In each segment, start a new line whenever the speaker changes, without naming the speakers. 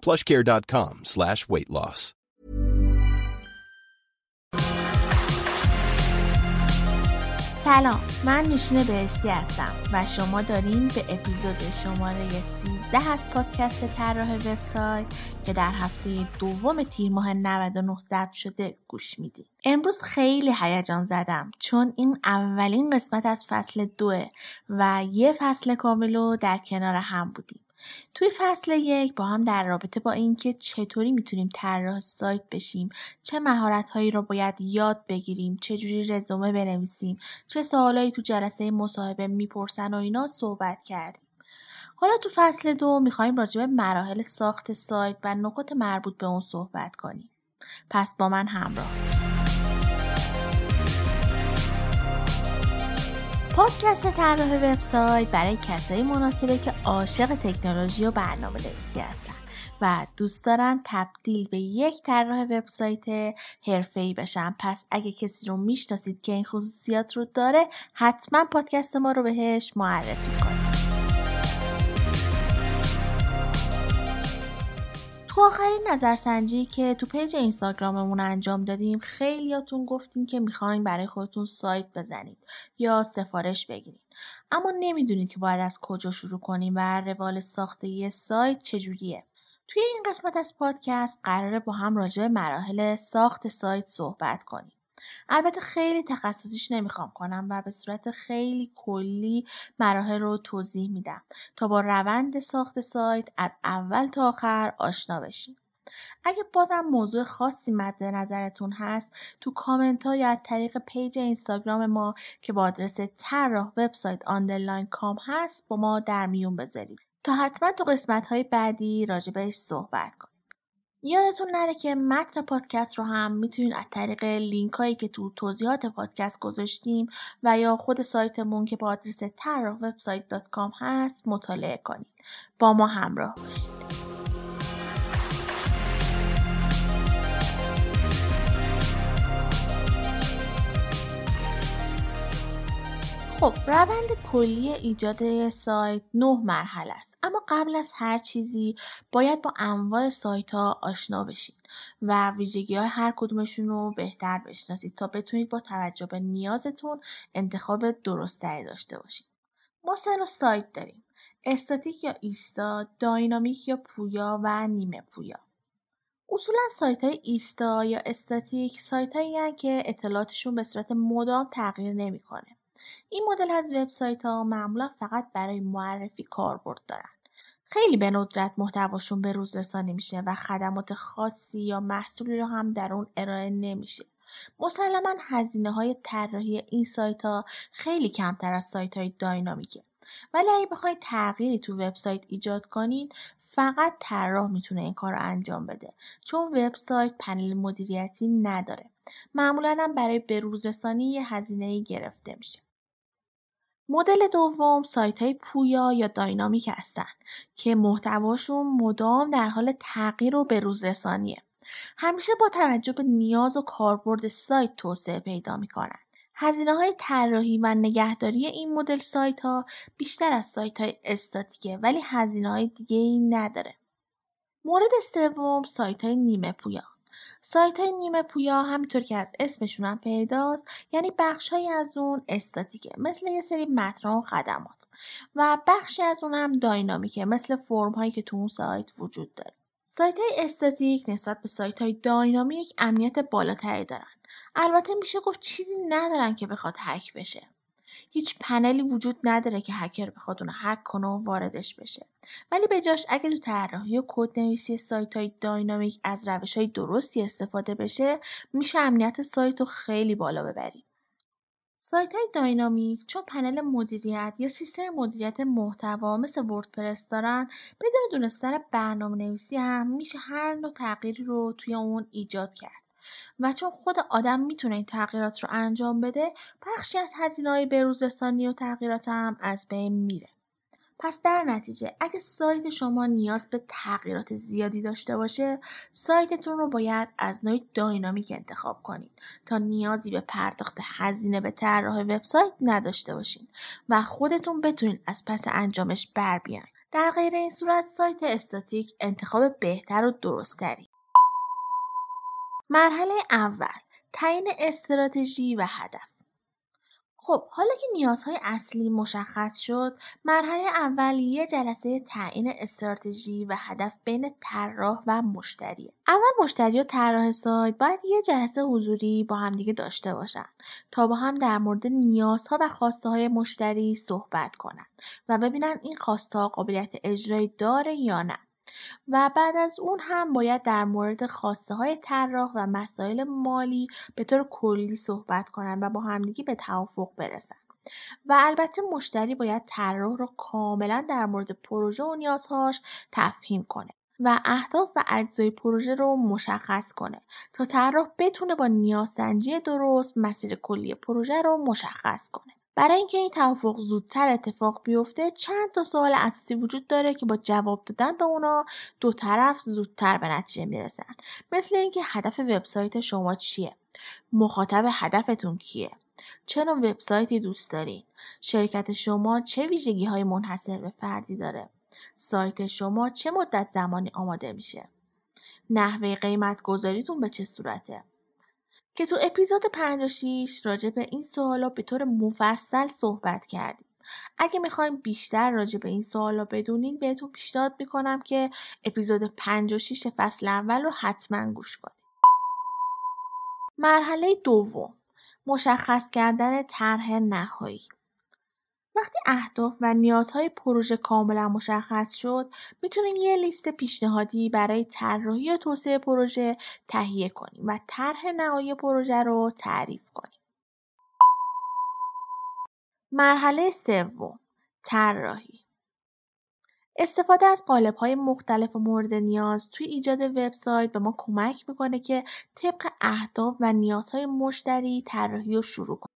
plushcare.com slash weight loss.
سلام من نوشین بهشتی هستم و شما دارین به اپیزود شماره 13 از پادکست طراح وبسایت که در هفته دوم تیر ماه 99 ضبط شده گوش می‌دید امروز خیلی هیجان زدم چون این اولین قسمت از فصل دوه و یه فصل کامل رو در کنار هم بودیم توی فصل یک با هم در رابطه با اینکه چطوری می‌تونیم طراح سایت بشیم چه مهارت هایی رو باید یاد بگیریم چه جوری رزومه بنویسیم چه سوالایی تو جلسه مصاحبه می‌پرسن و اینا صحبت کردیم. حالا تو فصل دو می‌خوایم راجع به مراحل ساخت سایت و نکات مربوط به اون صحبت کنیم. پس با من همراه. پادکست طراح وبسایت برای کسایی مناسبه که عاشق تکنولوژی و برنامه نویسی هستن و دوست دارن تبدیل به یک طراح وبسایت حرفه‌ای بشن. پس اگه کسی رو می‌شناسید که این خصوصیات رو داره حتما پادکست ما رو بهش معرفی کنید. تو آخرین نظرسنجی که تو پیج اینستاگراممون انجام دادیم خیلیاتون گفتین که می‌خواین برای خودتون سایت بزنید یا سفارش بگیرید. اما نمی‌دونید که باید از کجا شروع کنیم و روال ساخت یه سایت چجوریه. توی این قسمت از پادکست قراره با هم راجع به مراحل ساخت سایت صحبت کنیم. البته خیلی تخصصیش نمی‌خوام کنم و به صورت خیلی کلی مراحل رو توضیح میدم تا با روند ساخت سایت از اول تا آخر آشنا بشیم. اگه بازم موضوع خاصی مد نظرتون هست تو کامنت ها یا از طریق پیج اینستاگرام ما که با آدرس طراح وبسایت underline com هست با ما در میون بذارید. تا حتما تو قسمت های بعدی راجبش صحبت کنیم یادتون نره که متن پادکست رو هم می‌تونید از طریق لینک هایی که تو توضیحات پادکست گذاشتیم و یا خود سایتمون که با آدرس طراح هست مطالعه کنید. با ما همراه باشید. خب روند کلی ایجاد سایت نه مرحله است اما قبل از هر چیزی باید با انواع سایت ها آشنا بشید و ویژگی های هر کدومشون رو بهتر بشناسید تا بتونید با توجه به نیازتون انتخاب درستتری داشته باشید ما سه سایت داریم استاتیک یا ایستا داینامیک یا پویا و نیمه پویا. اصولا سایت های ایستا یا استاتیک سایت هایی که اطلاعاتشون به صورت مدام تغییر نمی‌کنه. این مدل از وبسایت ها معمولا فقط برای معرفی کاربرد دارن. خیلی به ندرت محتواشون به روز رسانی میشه و خدمات خاصی یا محصولی رو هم در اون ارائه نمیشه. مسلما هزینه های طراحی این سایت ها خیلی کمتر از سایت های داینامیکه. ولی اگه بخواید تغییری تو وبسایت ایجاد کنید فقط طراح می‌تونه این کار رو انجام بده چون وبسایت پنل مدیریتی نداره معمولا هم برای بروزرسانی یه هزینه گرفته میشه مدل دوم سایت های پویا یا داینامیک هستن که محتواشون مدام در حال تغییر و بروزرسانیه. همیشه با توجه به نیاز و کاربرد سایت توسعه پیدا می‌کنن. هزینه های طراحی و نگهداری این مدل سایت ها بیشتر از سایت های استاتیکه ولی هزینه های دیگه ای نداره. مورد سوم سایت های نیمه پویا سایت های نیمه پویا همینطور که از اسمشون هم پیداست یعنی بخشهایی از اون استاتیکه مثل یه سری متن و خدمات و بخشی از اون هم داینامیکه مثل فرم هایی که تو اون سایت وجود داره سایت های استاتیک نسبت به سایت های داینامیک امنیت بالاتری دارن. البته میشه گفت چیزی ندارن که بخواد هک بشه. هیچ پنلی وجود نداره که هکر بخواد اونو هک کنه و واردش بشه. ولی به جاش اگه تو طراحی و کد نویسی سایت های داینامیک از روش های درستی استفاده بشه میشه امنیت سایت رو خیلی بالا ببریم سایت های داینامیک چون پنل مدیریت یا سیستم مدیریت محتوا مثل وردپرس دارن بدون دونستن برنامه نویسی هم میشه هر نوع تغییری رو توی اون ایجاد کرد. و چون خود آدم می‌تونه این تغییرات رو انجام بده بخشی از هزینه های بروزرسانی و تغییرات هم از بین میره. پس در نتیجه اگه سایت شما نیاز به تغییرات زیادی داشته باشه سایتتون رو باید از نوع داینامیک انتخاب کنید تا نیازی به پرداخت هزینه به طراح وبسایت نداشته باشین و خودتون بتونید از پس انجامش بر بیاین. در غیر این صورت سایت استاتیک انتخاب بهتر و درستری مرحله اول تعیین استراتژی و هدف. خب حالا که نیازهای اصلی مشخص شد مرحله اول یه جلسه تعیین استراتژی و هدف بین طراح و مشتری. اول مشتری و طراح سایت باید یه جلسه حضوری با همدیگه داشته باشن تا با هم در مورد نیازها و خواسته های مشتری صحبت کنن و ببینن این خواسته قابلیت اجرایی داره یا نه. و بعد از اون هم باید در مورد خواسته های طراح و مسائل مالی به طور کلی صحبت کنند و با همدیگه به توافق برسن. و البته مشتری باید طراح رو کاملا در مورد پروژه و نیازهاش تفهیم کنه و اهداف و اجزای پروژه رو مشخص کنه تا طراح بتونه با نیازسنجی درست مسیر کلی پروژه رو مشخص کنه. برای اینکه این توافق زودتر اتفاق بیفته چند تا سوال اساسی وجود داره که با جواب دادن به اونا دو طرف زودتر به نتیجه می‌رسن. مثل اینکه هدف وبسایت شما چیه؟ مخاطب هدفتون کیه؟ چه نوع وبسایتی دوست دارین؟ شرکت شما چه ویژگی های منحصر به فردی داره؟ سایت شما چه مدت زمانی آماده میشه؟ نحوه قیمت گذاریتون به چه صورته؟ که تو اپیزود 56 راجع به این سوالا به طور مفصل صحبت کردیم. اگه می‌خوایم بیشتر راجع به این سوالا بدونین بهتون پیشنهاد می‌کنم که اپیزود 56 فصل اول رو حتما گوش کنید. مرحله دوم مشخص کردن طرح نهایی وقتی اهداف و نیازهای پروژه کاملا مشخص شد می‌تونیم یه لیست پیشنهادی برای طراحی و توسعه پروژه تهیه کنیم و طرح نهایی پروژه رو تعریف کنیم مرحله سوم طراحی استفاده از قالب های مختلف و مورد نیاز توی ایجاد وبسایت به ما کمک می‌کنه که طبق اهداف و نیازهای مشتری طراحی رو شروع کنیم.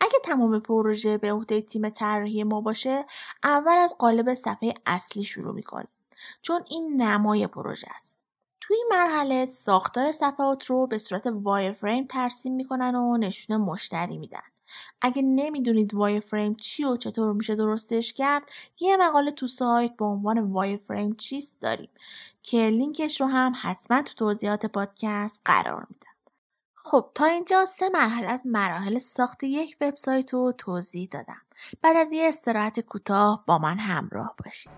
اگه تمام پروژه به عهده تیم طراحی ما باشه اول از قالب صفحه اصلی شروع می‌کنیم چون این نمای پروژه است. توی این مرحله ساختار صفحات رو به صورت وایر فریم ترسیم می‌کنن و نشون مشتری میدن. اگه نمی‌دونید وای فریم چی و چطور میشه درستش کرد یه مقاله تو سایت با عنوان وای فریم چیست داریم که لینکش رو هم حتما تو توضیحات پادکست قرار میدم خب تا اینجا سه مرحله از مراحل ساخت یک وبسایت رو توضیح دادم. بعد از یه استراحت کوتاه با من همراه باشید.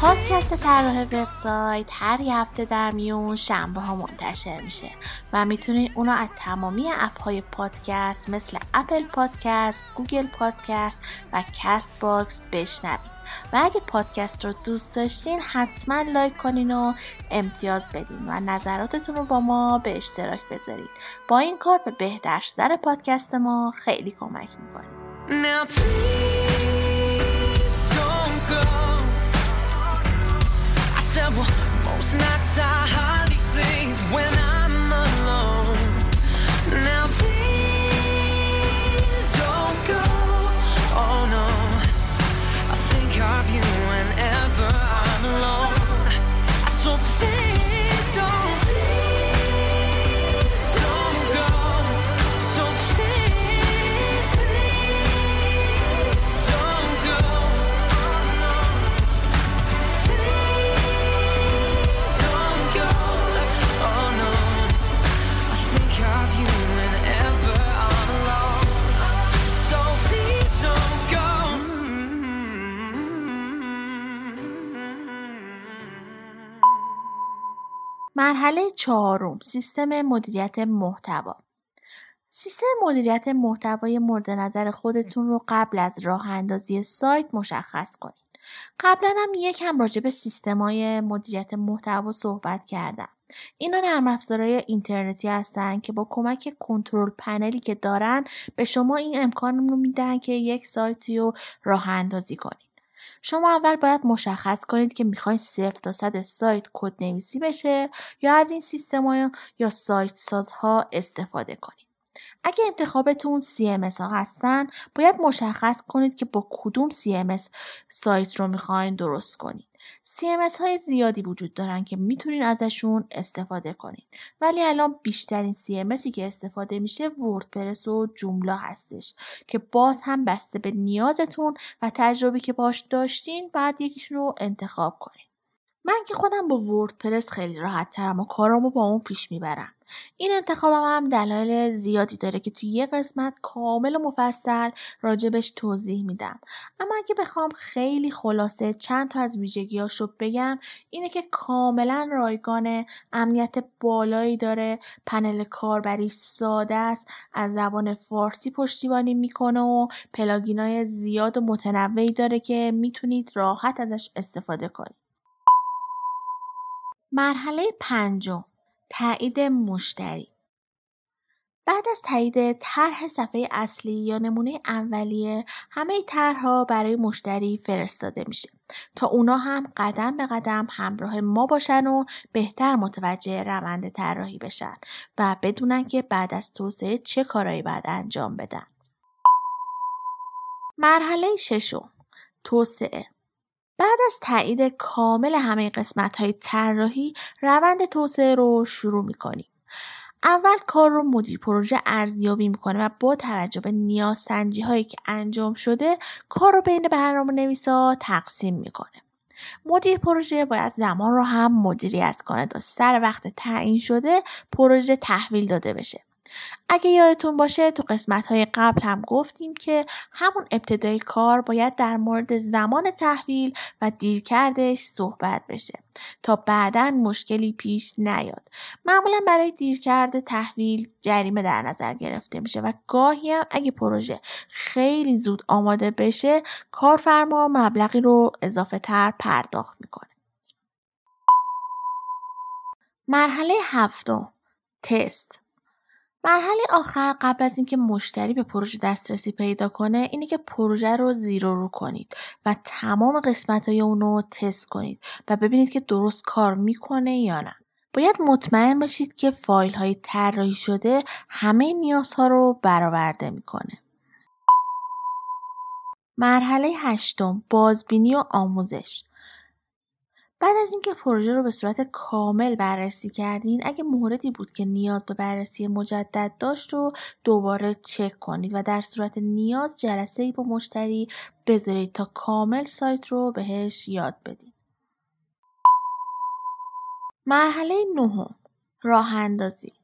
پادکست طراح وبسایت هر هفته در میون شنبه ها منتشر میشه و می‌تونید اونا از تمامی اپ های پادکست مثل Apple Podcast، Google Podcast و Castbox بشنوید. و اگه پادکست رو دوست داشتین حتما لایک کنین و امتیاز بدین و نظراتتون رو با ما به اشتراک بذارید با این کار به بهتر شدن پادکست ما خیلی کمک می‌کنید مرحله چهارم سیستم مدیریت محتوا سیستم مدیریت محتوای مورد نظر خودتون رو قبل از راه اندازی سایت مشخص کنید. قبلا هم یکم راجع به سیستمای مدیریت محتوا صحبت کردم. اینا نرم افزارهای اینترنتی هستن که با کمک کنترل پنلی که دارن به شما این امکان رو میدن که یک سایتی رو راه اندازی کنید. شما اول باید مشخص کنید که می‌خواین صفر تا صد سایت کد نویسی بشه یا از این سیستم یا سایت سازها استفاده کنید. اگه انتخابتون CMS ها هستن باید مشخص کنید که با کدوم CMS سایت رو می‌خواین درست کنید. CMS های زیادی وجود دارن که می‌تونین ازشون استفاده کنید ولی الان بیشترین CMSی که استفاده میشه وردپرس و جوملا هستش که باز هم بسته به نیازتون و تجربی که باش داشتین بعد یکیشون رو انتخاب کنید من که خودم با وردپرس خیلی راحت ترم و کارامو با اون پیش می‌برم. این انتخابم هم دلایل زیادی داره که توی یه قسمت کامل و مفصل راجبش توضیح میدم. اما اگه بخوام خیلی خلاصه چند تا از ویژگیاشو بگم اینه که کاملا رایگانه امنیت بالایی داره. پنل کاربری ساده است از زبان فارسی پشتیبانی می‌کنه و پلاگینای زیاد و متنوعی داره که می‌تونید راحت ازش استفاده کنید. مرحله پنجم تایید مشتری. بعد از تایید طرح صفحه اصلی یا نمونه اولیه همه طرحها برای مشتری فرستاده میشه تا اونا هم قدم به قدم همراه ما باشن و بهتر متوجه روند طراحی بشن و بدونن که بعد از توسعه چه کارایی باید انجام بدن. مرحله ششم توسعه. بعد از تایید کامل همه قسمت های طراحی روند توسعه رو شروع می‌کنیم. اول کار رو مدیر پروژه ارزیابی می‌کنه و با توجه به نیاز سنجی هایی که انجام شده کار رو بین برنامه نویسا تقسیم می‌کنه. مدیر پروژه باید زمان رو هم مدیریت کنه تا سر وقت تعیین شده پروژه تحویل داده بشه. اگه یادتون باشه تو قسمت های قبل هم گفتیم که همون ابتدای کار باید در مورد زمان تحویل و دیرکردش صحبت بشه تا بعدا مشکلی پیش نیاد. معمولا برای دیرکرد تحویل جریمه در نظر گرفته میشه و گاهی هم اگه پروژه خیلی زود آماده بشه کارفرما مبلغی رو اضافه تر پرداخت می‌کنه. مرحله هفتم تست. مرحله آخر قبل از اینکه مشتری به پروژه دسترسی پیدا کنه اینه که پروژه رو زیر و رو کنید و تمام قسمت های اونو تست کنید و ببینید که درست کار می‌کنه یا نه. باید مطمئن باشید که فایل های طراحی شده همه نیازها رو برآورده می‌کنه. مرحله هشتم بازبینی و آموزش بعد از اینکه پروژه رو به صورت کامل بررسی کردین اگه موردی بود که نیاز به بررسی مجدد داشت رو دوباره چک کنید و در صورت نیاز جلسه ای با مشتری بذارید تا کامل سایت رو بهش یاد بدید. مرحله نهم راه اندازی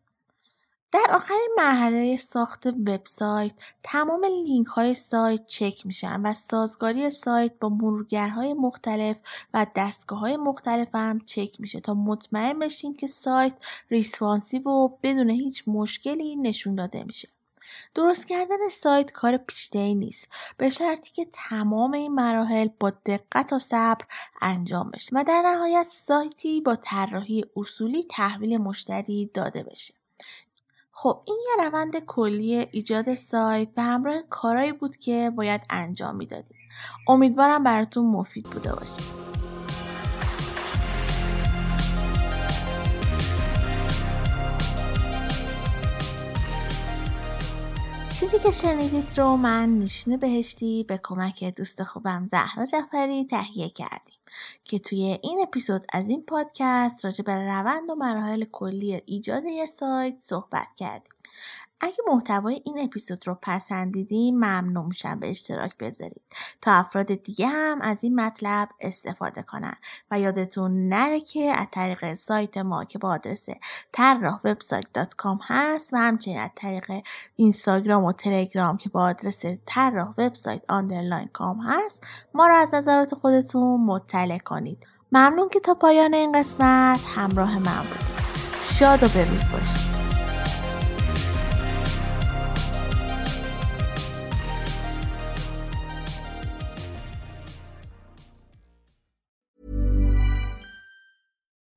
در آخرین مرحله ساخت وبسایت تمام لینک های سایت چک میشن و سازگاری سایت با مرورگرهای مختلف و دستگاه های مختلف هم چک میشه تا مطمئن بشیم که سایت responsive و بدون هیچ مشکلی نشون داده میشه. درست کردن سایت کار پیچیده‌ای نیست به شرطی که تمام این مراحل با دقت و صبر انجام بشه و در نهایت سایتی با طراحی اصولی تحویل مشتری داده بشه خب این یه روند کلی ایجاد سایت به همراه کارهایی بود که باید انجام می‌دادیم. امیدوارم براتون مفید بوده باشه. چیزی که شنیدید رو من نشونه بهشتی به کمک دوست خوبم زهرا جعفری تهیه کردیم. که توی این اپیزود از این پادکست راجع به روند و مراحل کلی ایجاد یه سایت صحبت کردیم. اگه محتوای این اپیزود رو پسندیدین ممنون میشم به اشتراک بذارید. تا افراد دیگه هم از این مطلب استفاده کنن. و یادتون نره که از طریق سایت ما که با آدرس طراح وبسایت هست و همچنین از طریق اینستاگرام و تلگرام که با آدرس طراح وبسایت underline com هست ما رو از نظرات خودتون مطلع کنید. ممنون که تا پایان این قسمت. همراه من بودید. شاد و بروز باشید.